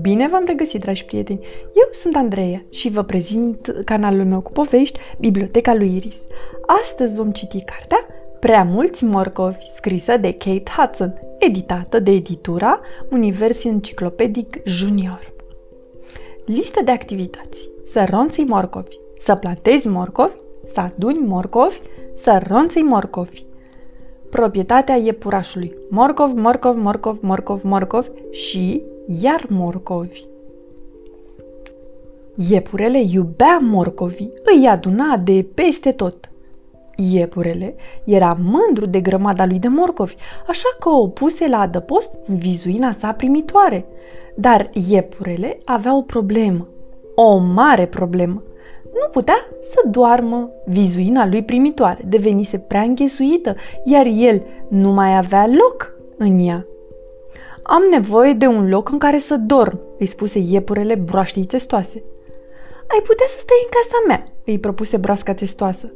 Bine v-am regăsit, dragi prieteni! Eu sunt Andreea și vă prezint canalul meu cu povești, Biblioteca lui Iris. Astăzi vom citi cartea Prea mulți morcovi, scrisă de Kate Hudson, editată de editura Univers Enciclopedic Junior. Listă de activități. Să ronței morcovi, să plantezi morcovi, să aduni morcovi, să ronței morcovi. Proprietatea iepurașului. Morcov, morcov, morcov, morcov, morcov și iar morcovi. Iepurele iubea morcovii, îi aduna de peste tot. Iepurele era mândru de grămada lui de morcovi, așa că o puse la adăpost în vizuina sa primitoare. Dar iepurele avea o problemă, o mare problemă. Nu putea să doarmă. Vizuina lui primitoare devenise prea înghesuită, iar el nu mai avea loc în ea. Am nevoie de un loc în care să dorm, îi spuse iepurele broaștii testoase. Ai putea să stai în casa mea, îi propuse broasca testoasă.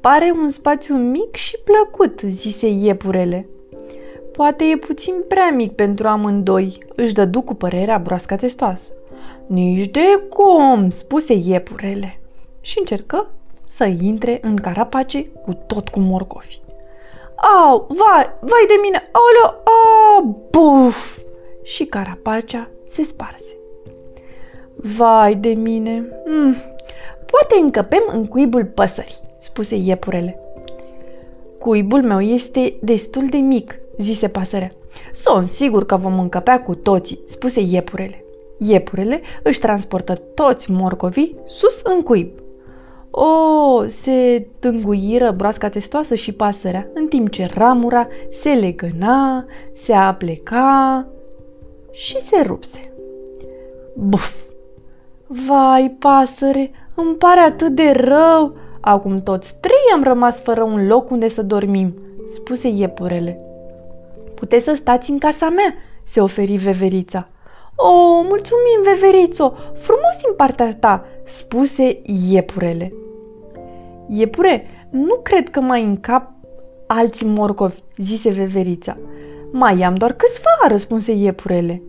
Pare un spațiu mic și plăcut, zise iepurele. Poate e puțin prea mic pentru amândoi, își dădu cu părerea broasca testoasă. Nici de cum, spuse iepurele. Și încercă să intre în carapace cu tot cu morcovi. Au, vai, vai de mine, aoleo, a, buf! Și carapacea se sparse. Vai de mine, mm, poate încăpem în cuibul păsării, spuse iepurele. Cuibul meu este destul de mic, zise pasărea. Sunt sigur că vom încăpea cu toții, spuse iepurele. Iepurele își transportă toți morcovii sus în cuib. O, se tânguiră broasca testoasă și pasărea, în timp ce ramura se legăna, se apleca și se rupse. Buf! Vai, pasăre, îmi pare atât de rău! Acum toți trei am rămas fără un loc unde să dormim, spuse iepurele. Puteți să stați în casa mea, se oferi veverița. O, mulțumim, veverițo, frumos din partea ta, spuse iepurele. Iepure, nu cred că mai încap alți morcovi, zise veverița. Mai am doar câțiva, răspunse iepurele.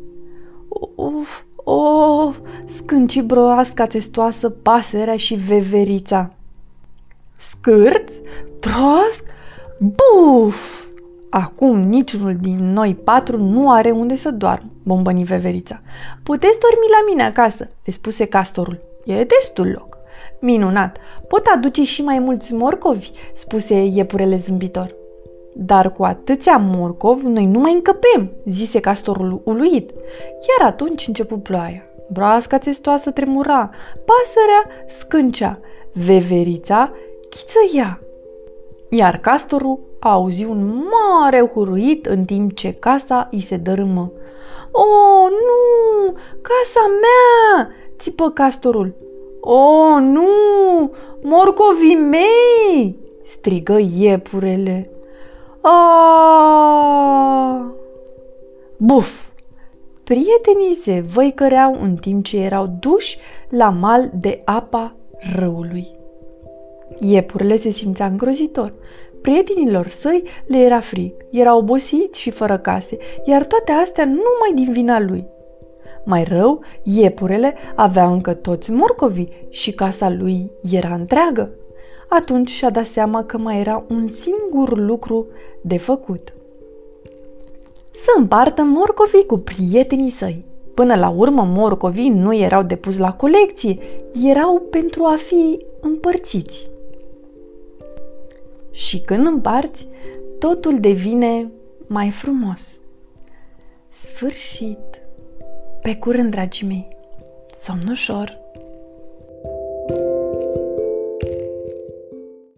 Uf, of, scânci broasca testoasă, pasărea și veverița. Scârț, trosc, buf! Acum niciunul din noi patru nu are unde să doarmă, bombăni veverița. Puteți dormi la mine acasă, le spuse castorul. E destul loc. Minunat! Pot aduce și mai mulți morcovi, spuse iepurele zâmbitor. Dar cu atâția morcovi noi nu mai încăpem, zise castorul uluit. Chiar atunci începu ploaia. Broasca testoasă tremura, pasărea scâncea, veverița chițăia. Iar castorul auzi un mare huruit în timp ce casa îi se dărâmă. O, nu! Casa mea!" țipă castorul. O, nu! Morcovii mei! strigă iepurele. A! Buf! Prietenii se văicăreau în timp ce erau duși la mal de apa râului. Iepurile se simțea îngrozitor. Prietenilor săi le era frig, erau obosiți și fără case, iar toate astea numai din vina lui. Mai rău, iepurele avea încă toți morcovii și casa lui era întreagă. Atunci și-a dat seama că mai era un singur lucru de făcut. Să împartă morcovii cu prietenii săi. Până la urmă, morcovii nu erau depus la colecție, erau pentru a fi împărțiți. Și când împarți, totul devine mai frumos. Sfârșit! Pe curând, dragii mei! Somn ușor!